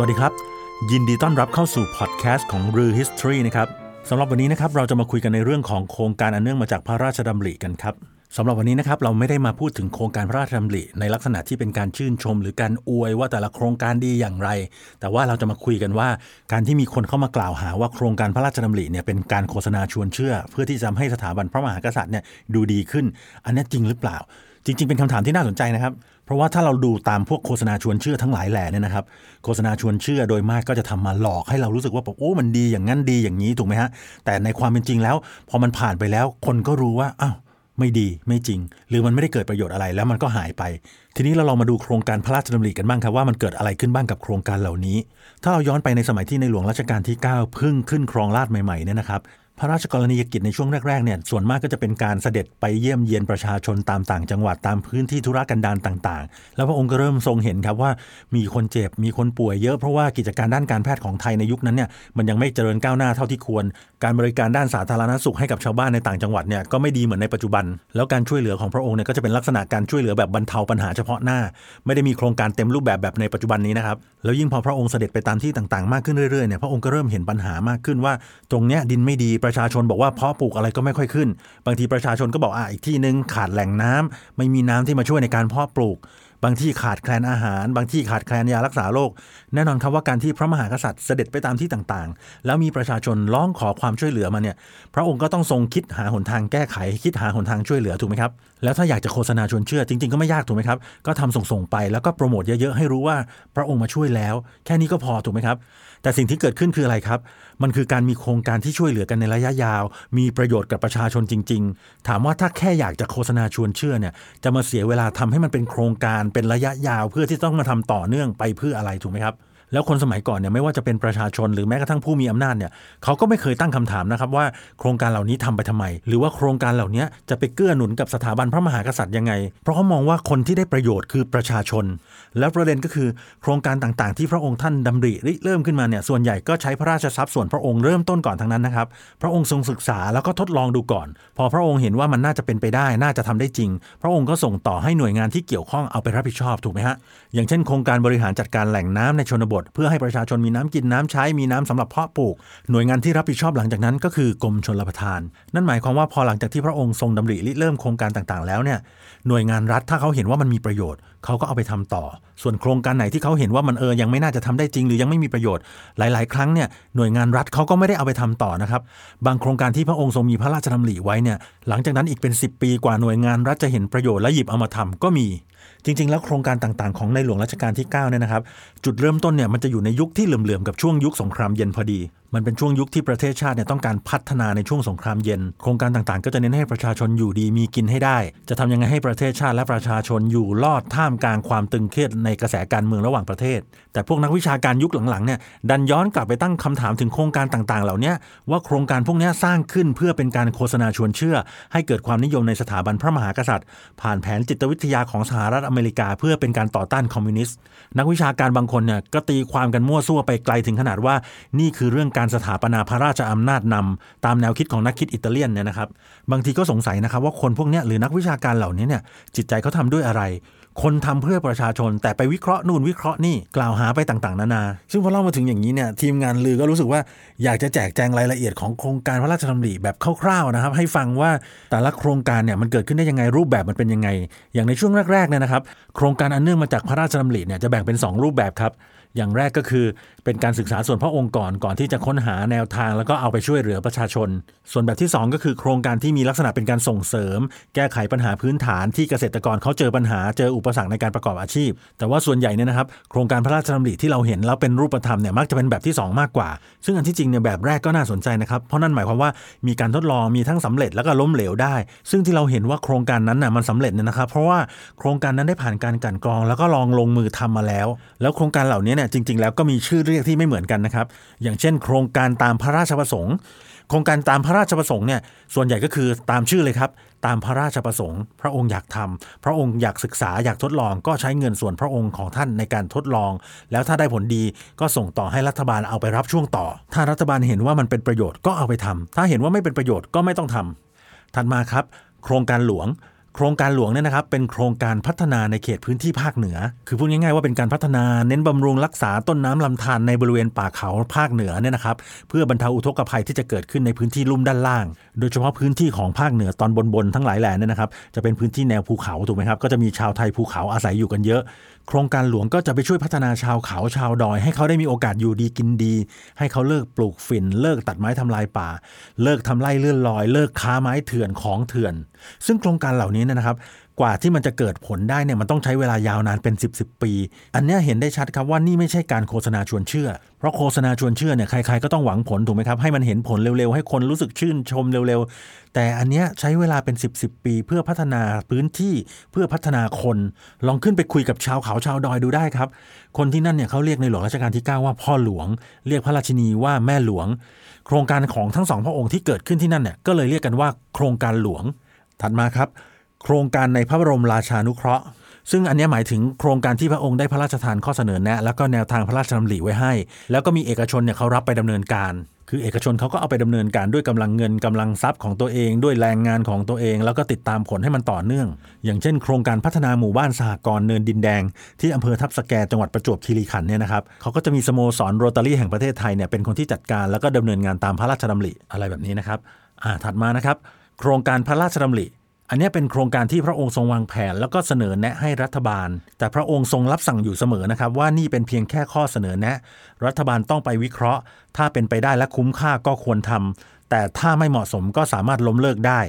วัสดีครับ ยินดีต้อนรับเข้าสู่พอดแคสต์ของรือ History นะครับสำหรับวันนี้นะครับเราจะมาคุยกันในเรื่องของโครงการอันเนื่องมาจากพระราชดำริกันครับสำหรับวันนี้นะครับเราไม่ได้มาพูดถึงโครงการพระราชดำริในลักษณะที่เป็นการชื่นชม หรือการอวยว่าแต่ละโครงการดีอย่างไร แต่ว่าเราจะมาคุยกันว่า การที่มีคนเข้ามากล่าวหาว่าโครงการพระราชดำริเนี่ยเป็นการโฆษณาชวนเชื่อ เพื่อที่จะทำให้สถาบันพระมหากษัตริย์เนี่ยดูดีขึ้น อันนี้จริงหรือเปล่า จริง ๆ เป็นคำถามที่น่าสนใจนะครับ เพราะว่าถ้าเราดูตามพวกโฆษณาชวนเชื่อทั้งหลายแหล่เนี่ยนะครับโฆษณาชวนเชื่อโดยมากก็จะทำมาหลอกให้เรารู้สึกว่าแบบโอ้มันดีอย่างนั้นดีอย่างนี้ถูกไหมฮะแต่ในความเป็นจริงแล้ว พอมันผ่านไปแล้ว คนก็รู้ว่าอ้าวไม่ดีไม่จริง หรือมันไม่ได้เกิดประโยชน์อะไรแล้วมันก็หายไป ทีนี้เราลองมาดูโครงการพระราชดำริกันบ้างครับว่ามันเกิดอะไรขึ้นบ้างกับโครงการเหล่านี้ ถ้าเราย้อนไปในสมัยที่ในหลวงรัชกาลที่ 9 เพิ่งขึ้นครองราชใหม่ๆเนี่ยนะครับ พระราชกรณียกิจในช่วงแรกๆเนี่ยส่วนมากก็จะเป็นการเสด็จไปเยี่ยมเยียนประชาชนตามต่างจังหวัดตามพื้นที่ธุรกันดารต่างๆ แล้วพระองค์ก็เริ่มทรงเห็นครับว่ามีคนเจ็บมีคนป่วยเยอะเพราะว่ากิจการด้านการแพทย์ของไทยในยุคนั้นเนี่ยมันยังไม่เจริญก้าวหน้าเท่าที่ควร การบริการด้านสาธารณสุขให้กับชาวบ้านในต่างจังหวัดเนี่ยก็ไม่ดีเหมือนในปัจจุบัน แล้วการช่วยเหลือของพระองค์เนี่ยก็จะเป็นลักษณะการช่วยเหลือแบบบรรเทาปัญหาเฉพาะหน้า ไม่ได้มีโครงการเต็มรูปแบบแบบในปัจจุบันนี้นะครับแล้วยิ่งพอพระองค์เสด็จไปตามที่ต่างๆ มากขึ้นเรื่อยๆเนี่ยพระองค์ก็เริ่มเห็นปัญหามากขึ้นว่าตรงเนี้ยดินไม่ดีปประชาชนบอกว่าเพาะปลูกอะไรก็ไม่ค่อยขึ้น บางทีประชาชนก็บอกอะอีกที่หนึ่งขาดแหล่งน้ำไม่มีน้ำที่มาช่วยในการเพาะปลูก บางที่ขาดแคลนอาหาร บางที่ขาดแคลนยารักษาโรคแน่นอนครับว่าการที่พระมหากษัตริย์เสด็จไปตามที่ต่างๆ แล้วมีประชาชนร้องขอความช่วยเหลือมาเนี่ยพระองค์ก็ต้องทรงคิดหาหนทางแก้ไข คิดหาหนทางช่วยเหลือถูกไหมครับแล้วถ้าอยากจะโฆษณาชวนเชื่อจริงๆก็ไม่ยากถูกไหมครับก็ทำส่งๆไปแล้วก็โปรโมทเยอะๆให้รู้ว่าพระองค์มาช่วยแล้ว แค่นี้ก็พอถูกไหมครับแต่สิ่งที่เกิดขึ้นคืออะไรครับ มันคือการมีโครงการที่ช่วยเหลือกันในระยะยาว มีประโยชน์กับประชาชนจริง ๆ ถามว่าถ้าแค่อยากจะโฆษณาชวนเชื่อเนี่ย จะมาเสียเวลาทำให้มันเป็นโครงการเป็นระยะยาว เพื่อที่ต้องมาทำต่อเนื่องไปเพื่ออะไรถูกไหมครับ แล้วคนสมัยก่อนเนี่ยไม่ว่าจะเป็นประชาชนหรือแม้กระทั่งผู้มีอำนาจเนี่ยเขาก็ไม่เคยตั้งคำถามนะครับว่าโครงการเหล่านี้ทำไปทำไม หรือว่าโครงการเหล่านี้จะไปเกื้อหนุนกับสถาบันพระมหากษัตริย์ยังไง เพราะเขามองว่าคนที่ได้ประโยชน์คือประชาชน แล้วประเด็นก็คือโครงการต่างๆ ที่พระองค์ท่านดำริริเริ่มขึ้นมาเนี่ยส่วนใหญ่ก็ใช้พระราชทรัพย์ส่วนพระองค์เริ่มต้นก่อนทั้งนั้นนะครับพระองค์ทรงศึกษาแล้วก็ทดลองดูก่อน พอพระองค์เห็นว่ามันน่าจะเป็นไปได้น่าจะทำได้จริง พระองค์ก็ส่งต่อให้หน่วยงานที่เกี่ยวข้องเอาไปรับผิดชอบถูกไหมฮะอย่างเช่นโครงการบริหารจัดการแหล่งน้ำในชนบทเพื่อให้ประชาชนมีน้ำกินน้ำใช้มีน้ำสำหรับเพาะปลูก หน่วยงานที่รับผิดชอบหลังจากนั้นก็คือกรมชลประทาน นั่นหมายความว่าพอหลังจากที่พระองค์ทรงดำริริเริ่มโครงการต่างๆ แล้วเนี่ยหน่วยงานรัฐถ้าเขาเห็นว่ามันมีประโยชน์ เขาก็เอาไปทำต่อ ส่วนโครงการไหนที่เขาเห็นว่ามันเออยังไม่น่าจะทำได้จริง หรือยังไม่มีประโยชน์หลาย ๆ ครั้งเนี่ยหน่วยงานรัฐเขาก็ไม่ได้เอาไปทำต่อนะครับบางโครงการที่พระองค์ทรงมีพระราชดำริไว้เนี่ยหลังจากนั้นอีกเป็น 10 ปีกว่าหน่วยงานรัฐจะเห็นประโยชน์และหยิบเอามาทำก็มีจริง ๆ แล้วโครงการต่างๆ ของในหลวงรัชกาลที่9เนี่ยนะครับจุดเริ่มต้นเนี่ยมันจะอยู่ในยุคที่เหลื่อมๆกับช่วงยุคสงครามเย็นพอดี มันเป็นช่วงยุคที่ประเทศชาติเนี่ยต้องการพัฒนาในช่วงสงครามเย็น โครงการต่างๆ ก็จะเน้นให้ประชาชนอยู่ดีมีกินให้ได้ จะทำยังไงให้ประเทศชาติและประชาชนอยู่รอดท่ามกลางความตึงเครียดในกระแสการเมืองระหว่างประเทศ แต่พวกนักวิชาการยุคหลังๆเนี่ยดันย้อนกลับไปตั้งคำถามถึงโครงการต่างๆ เหล่านี้ว่าโครงการพวกนี้สร้างขึ้นเพื่อเป็นการโฆษณาชวนเชื่อ ให้เกิดความนิยมในสถาบันพระมหากษัตริย์ ผ่านแผนจิตวิทยาของสหรัฐอเมริกาเพื่อเป็นการต่อต้านคอมมิวนิสต์ นักวิชาการบางคนเนี่ยก็ตีความกันมั่วซั่วไปไกลถึงขนาดว่า นี่คือเรื่องการสถาปนาพระราชอำนาจนำตามแนวคิดของนักคิดอิตาเลียนเนี่ยนะครับ บางทีก็สงสัยนะครับว่าคนพวกนี้หรือนักวิชาการเหล่านี้เนี่ยจิตใจเขาทำด้วยอะไร คนทำเพื่อประชาชน แต่ไปวิเคราะห์นู่นวิเคราะห์นี่กล่าวหาไปต่างๆนานา ซึ่งพอเล่ามาถึงอย่างนี้เนี่ยทีมงานลือก็รู้สึกว่าอยากจะแจกแจงรายละเอียดของโครงการพระราชดำริแบบคร่าวๆนะครับให้ฟังว่าแต่ละโครงการเนี่ยมันเกิดขึ้นได้ยังไงรูปแบบมันเป็นยังไง อย่างในช่วงแรกๆเนี่ยนะครับโครงการอันเนื่องมาจากพระราชดำริเนี่ยจะแบ่งเป็น 2 รูปแบบครับ อย่างแรกก็คือเป็นการศึกษาส่วนพระองค์ก่อนก่อนที่จะค้นหาแนวทาง แล้วก็เอาไปช่วยเหลือประชาชน ส่วนแบบที่ 2 ก็คือโครงการที่มีลักษณะเป็นการส่งเสริม แก้ไขปัญหาพื้นฐานที่เกษตรกรเขาเจอปัญหาเจออุปสรรคในการประกอบอาชีพ แต่ว่าส่วนใหญ่เนี่ยนะครับโครงการพระราชดำริที่เราเห็นแล้วเป็นรูปธรรมเนี่ยมักจะเป็นแบบที่ 2 มากกว่า ซึ่งอันที่จริงเนี่ยแบบแรกก็น่าสนใจนะครับเพราะนั่นหมายความว่ามีการทดลองมีทั้งสำเร็จแล้วก็ล้มเหลวได้ ซึ่งที่เราเห็นว่าโครงการนั้นน่ะมันสำเร็จเนี่ยนะครับเพราะว่าโครงการนั้นได้ผ่านการกันกรอง แล้วก็ลองลงมือทำมาแล้ว แล้วโครงการเหล่านี้เนี่ยจริง ๆ แล้วก็มีชื่อเรียกที่ไม่เหมือนกันนะครับ อย่างเช่น โครงการตามพระราชประสงค์ โครงการตามพระราชประสงค์เนี่ยส่วนใหญ่ก็คือตามชื่อเลยครับตามพระราชประสงค์ พระองค์อยากทำพระองค์อยากศึกษาอยากทดลอง ก็ใช้เงินส่วนพระองค์ของท่านในการทดลอง แล้วถ้าได้ผลดีก็ส่งต่อให้รัฐบาลเอาไปรับช่วงต่อ ถ้ารัฐบาลเห็นว่ามันเป็นประโยชน์ก็เอาไปทำถ้าเห็นว่าไม่เป็นประโยชน์ก็ไม่ต้องทำถัดมาครับ โครงการหลวง โครงการหลวงเนี่ยนะครับเป็นโครงการพัฒนาในเขตพื้นที่ภาคเหนือ คือพูดง่ายๆว่าเป็นการพัฒนาเน้นบำรุงรักษาต้นน้ำลำธารในบริเวณป่าเขาภาคเหนือเนี่ยนะครับเพื่อบรรเทาอุทกภัยที่จะเกิดขึ้นในพื้นที่ลุ่มด้านล่าง โดยเฉพาะพื้นที่ของภาคเหนือตอนบนๆทั้งหลายแหล่เนี่ยนะครับจะเป็นพื้นที่แนวภูเขาถูกไหมครับก็จะมีชาวไทยภูเขาอาศัยอยู่กันเยอะ โครงการหลวงก็จะไปช่วยพัฒนาชาวเขาชาวดอย ให้เขาได้มีโอกาสอยู่ดีกินดี ให้เขาเลิกปลูกฝิ่น เลิกตัดไม้ทำลายป่า เลิกทำไร่เลื่อนลอย เลิกค้าไม้เถื่อนของเถื่อน ซึ่งโครงการเหล่านี้เนยนะครับ กว่าที่มันจะเกิดผลได้เนี่ยมันต้องใช้เวลายาวนานเป็น 10บสปี อันนี้เห็นได้ชัดครับว่านี่ไม่ใช่การโฆษณาชวนเชื่อ เพราะโฆษณาชวนเชื่อเนี่ยใครๆก็ต้องหวังผลถูกไหมครับให้มันเห็นผลเร็วๆ ให้คนรู้สึกชื่นชมเร็วๆ แต่อันนี้ใช้เวลาเป็น 10บสปี เพื่อพัฒนาพื้นที่เพื่อพัฒนาคน ลองขึ้นไปคุยกับชาวเขาชาวดอยดูได้ครับ คนที่นั่นเนี่ยเขาเรียกในหลวงรัชกาลที่ 9 ว่าพ่อหลวง เรียกพระราชินีว่าแม่หลวง โครงการของทั้งสองพระองค์ที่เกิดขึ้นที่นั่นเนี่ยก็เลยเรียกกันว่าโครงการหลวงถัดมาครับ โครงการในพระบรมราชานุเคราะห์ ซึ่งอันนี้หมายถึงโครงการที่พระองค์ได้พระราชทานข้อเสนอแนะ แล้วก็แนวทางพระราชดำริไว้ให้ แล้วก็มีเอกชนเนี่ยเขารับไปดำเนินการ คือเอกชนเขาก็เอาไปดำเนินการด้วยกำลังเงินกำลังทรัพย์ของตัวเองด้วยแรงงานของตัวเอง แล้วก็ติดตามผลให้มันต่อเนื่อง อย่างเช่น โครงการพัฒนาหมู่บ้านสหกรณ์เนินดินแดง ที่อำเภอทับสแกจังหวัดประจวบคีรีขันธ์เนี่ยนะครับเขาก็จะมีสโมสรโรตารี่แห่งประเทศไทยเนี่ยเป็นคนที่จัดการแล้วก็ดำเนินงานตามพระราชดำริอะไรแบบนี้นะครับอ่าถัดมานะครับโครงการพระราชดำริ อันนี้เป็นโครงการที่พระองค์ทรงวางแผน แล้วก็เสนอแนะให้รัฐบาล แต่พระองค์ทรงรับสั่งอยู่เสมอนะครับ ว่านี่เป็นเพียงแค่ข้อเสนอแนะ รัฐบาลต้องไปวิเคราะห์ ถ้าเป็นไปได้และคุ้มค่าก็ควรทำแต่ถ้าไม่เหมาะสมก็สามารถล้มเลิกได้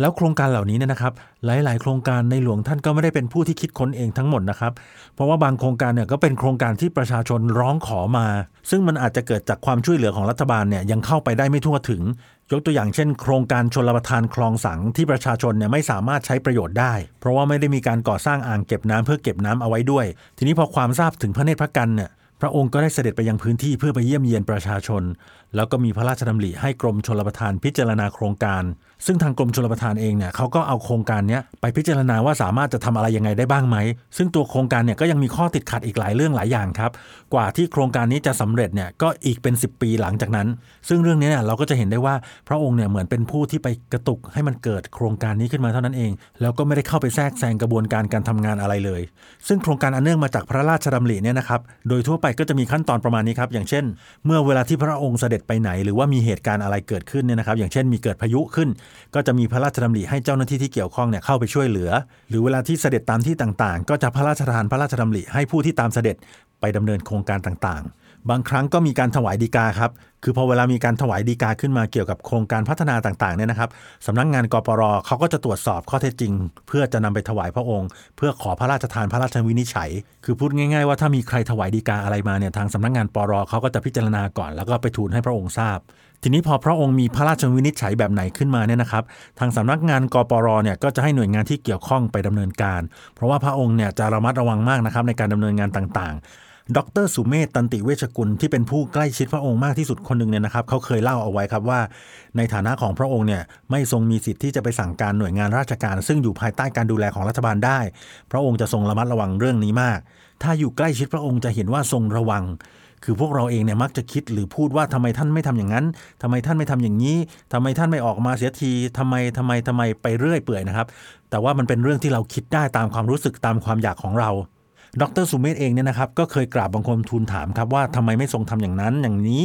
แล้วโครงการเหล่านี้เนี่ยนะครับ หลาย ๆ โครงการในหลวงท่านก็ไม่ได้เป็นผู้ที่คิดค้นเองทั้งหมดนะครับ เพราะว่าบางโครงการเนี่ยก็เป็นโครงการที่ประชาชนร้องขอมา ซึ่งมันอาจจะเกิดจากความช่วยเหลือของรัฐบาลเนี่ยยังเข้าไปได้ไม่ทั่วถึง ยกตัวอย่างเช่น โครงการชลประทานคลองสังที่ประชาชนเนี่ยไม่สามารถใช้ประโยชน์ได้ เพราะว่าไม่ได้มีการก่อสร้างอ่างเก็บน้ำเพื่อเก็บน้ำเอาไว้ด้วย ทีนี้พอความทราบถึงพระเนตรพระกันเนี่ย พระองค์ก็ได้เสด็จไปยังพื้นที่เพื่อไปเยี่ยมเยียนประชาชน แล้วก็มีพระราชดำริให้กรมชลประทานพิจารณาโครงการ ซึ่งทางกรมชลประทานเองเนี่ยเขาก็เอาโครงการนี้ไปพิจารณาว่าสามารถจะทำอะไรยังไงได้บ้างไหม ซึ่งตัวโครงการเนี่ยก็ยังมีข้อติดขัดอีกหลายเรื่องหลายอย่างครับ กว่าที่โครงการนี้จะสำเร็จเนี่ยก็อีกเป็น 10 ปีหลังจากนั้น ซึ่งเรื่องนี้เนี่ยเราก็จะเห็นได้ว่าพระองค์เนี่ยเหมือนเป็นผู้ที่ไปกระตุกให้มันเกิดโครงการนี้ขึ้นมาเท่านั้นเอง แล้วก็ไม่ได้เข้าไปแทรกแซงกระบวนการการทำงานอะไรเลย ซึ่งโครงการอันเนื่องมาจากพระราชดำริเนี่ยนะครับโดยทั่วไปก็จะมีขั้นตอนประมาณนี้ครับ อย่างเช่น เมื่อเวลาที่พระองค์เสด็จไปไหน หรือว่ามีเหตุการณ์อะไรเกิดขึ้นเนี่ยนะครับ อย่างเช่น มีเกิดพายุขึ้น ก็จะมีพระราชดำริให้เจ้าหน้าที่ที่เกี่ยวข้องเนี่ยเข้าไปช่วยเหลือ หรือเวลาที่เสด็จตามที่ต่างๆ ก็จะพระราชทานพระราชดำริให้ผู้ที่ตามเสด็จไปดำเนินโครงการต่างๆ บางครั้งก็มีการถวายดีกาครับ คือพอเวลามีการถวายดีกาขึ้นมาเกี่ยวกับโครงการพัฒนาต่างๆเนี่ยนะครับสำนักงงานกปรเขาก็จะตรวจสอบข้อเท็จจริง เพื่อจะนำไปถวายพระองค์ เพื่อขอพระราชทานพระราชวินิจฉัย คือพูดง่าย ๆ ว่าถ้ามีใครถวายดีกาอะไรมาเนี่ยทางสำนักงงานปรเขาก็จะพิจารณาก่อน แล้วก็ไปทูลให้พระองค์ทราบ ทีนี้พอพระองค์มีพระราชวินิจฉัยแบบไหนขึ้นมาเนี่ยนะครับ ทางสำนักงานกปรเนี่ยก็จะให้หน่วยงานที่เกี่ยวข้องไปดำเนินการ เพราะว่าพระองค์เนี่ยจะระมัดระวังมากนะครับในการดำเนินงานต่างๆ ดรสุเมธตันติเวชกุลที่เป็นผู้ใกล้ชิดพระองค์มากที่สุดคนหนึ่งเนี่ยนะครับเขาเคยเล่าเอาไว้ครับว่า ในฐานะของพระองค์เนี่ยไม่ทรงมีสิทธิ์ที่จะไปสั่งการหน่วยงานราชการ ซึ่งอยู่ภายใต้การดูแลของรัฐบาลได้ พระองค์จะทรงระมัดระวังเรื่องนี้มาก ถ้าอยู่ใกล้ชิดพระองค์จะเห็นว่าทรงระวัง คือพวกเราเองเนี่ยมักจะคิดหรือพูดว่าทำไมท่านไม่ทำอย่างนั้นทำไมท่านไม่ทำอย่างนี้ทำไมท่านไม่ออกมาเสียทีทำไมทำไมทำไมไปเรื่อยเปื่อยนะครับ แต่ว่ามันเป็นเรื่องที่เราคิดได้ตามความรู้สึกตามความอยากของเรา ดรสุเมธเองเนี่ยนะครับ ก็เคยกราบบังคมทูลถามครับว่าทำไมไม่ทรงทำอย่างนั้นอย่างนี้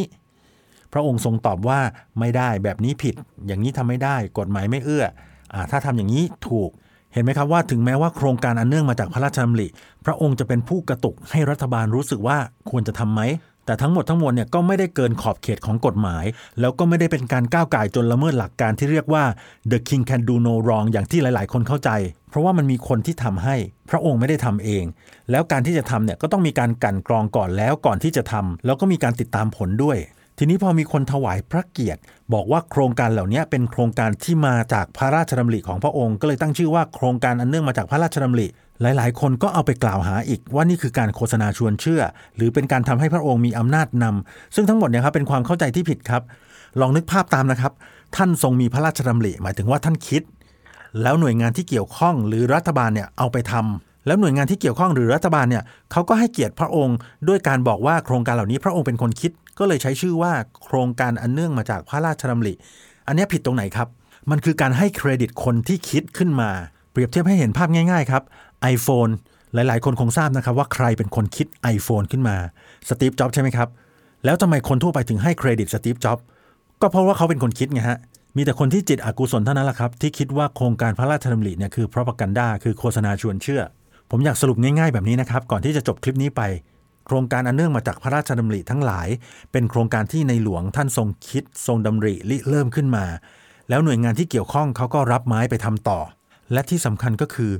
พระองค์ทรงตอบว่าไม่ได้แบบนี้ผิด อย่างนี้ทำไม่ได้ กฎหมายไม่เอื้ออาถ้าทำอย่างนี้ถูกเห็นไหมครับว่าถึงแม้ว่าโครงการอันเนื่องมาจากพระราชดำริ พระองค์จะเป็นผู้กระตุกให้รัฐบาลรู้สึกว่าควรจะทำไหม แต่ทั้งหมดทั้งมวลเนี่ยก็ไม่ได้เกินขอบเขตของกฎหมาย แล้วก็ไม่ได้เป็นการก้าวไก่จนละเมิดหลักการที่เรียกว่า the king can do no wrong อย่างที่หลาย ๆ คนเข้าใจ ราะว่ามันมีคนที่ทำให้พระองค์ไม่ได้ทำเอง แล้วการที่จะทำเนี่ยก็ต้องมีการกันกรองก่อนแล้วก่อนที่จะทำแล้วก็มีการติดตามผลด้วย ทีนี้พอมีคนถวายพระเกียรติ บอกว่าโครงการเหล่านี้เป็นโครงการที่มาจากพระราชดำริของพระองค์ ก็เลยตั้งชื่อว่าโครงการอันเนื่องมาจากพระราชดำริหลาย ๆ คนก็เอาไปกล่าวหาอีกว่านี่คือการโฆษณาชวนเชื่อ หรือเป็นการทำให้พระองค์มีอำนาจนำซึ่งทั้งหมดเนี่ยครับเป็นความเข้าใจที่ผิดครับ ลองนึกภาพตามนะครับ ท่านทรงมีพระราชดำริหมายถึงว่าท่านคิด แล้วหน่วยงานที่เกี่ยวข้องหรือรัฐบาลเนี่ยเอาไปทำแล้วหน่วยงานที่เกี่ยวข้องหรือรัฐบาลเนี่ยเขาก็ให้เกียรติพระองค์ ด้วยการบอกว่าโครงการเหล่านี้พระองค์เป็นคนคิด ก็เลยใช้ชื่อว่าโครงการอันเนื่องมาจากพระราชดำริ อันนี้ผิดตรงไหนครับ มันคือการให้เครดิตคนที่คิดขึ้นมา เปรียบเทียบให้เห็นภาพง่ายๆครับ iPhone หลายๆ คนคงทราบนะครับว่าใครเป็นคนคิด iPhone ขึ้นมาสตีฟจ็อบใช่ไหมครับแล้วทำไมคนทั่วไปถึงให้เครดิตสตีฟจ็อบก็เพราะว่าเขาเป็นคนคิดไงฮะ มีแต่คนที่จิตอกุศลเท่านั้นแหละครับ ที่คิดว่าโครงการพระราชดำริเนี่ยคือพระประกันดาคือโฆษณาชวนเชื่อ ผมอยากสรุปง่ายๆแบบนี้นะครับ ก่อนที่จะจบคลิปนี้ไป โครงการอันเนื่องมาจากพระราชดำริทั้งหลาย เป็นโครงการที่ในหลวงท่านทรงคิด ทรงดำริริเริ่มขึ้นมา แล้วหน่วยงานที่เกี่ยวข้องเขาก็รับไม้ไปทำต่อ และที่สำคัญก็คือ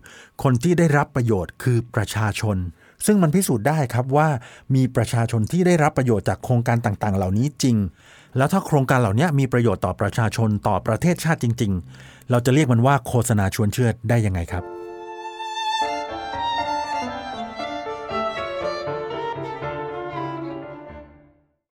คนที่ได้รับประโยชน์คือประชาชน ซึ่งมันพิสูจน์ได้ครับว่ามีประชาชนที่ได้รับประโยชน์จากโครงการต่างๆ เหล่านี้จริง แล้วถ้าโครงการเหล่านี้มีประโยชน์ต่อประชาชนต่อประเทศชาติจริง ๆ เราจะเรียกมันว่าโฆษณาชวนเชื่อได้ยังไงครับ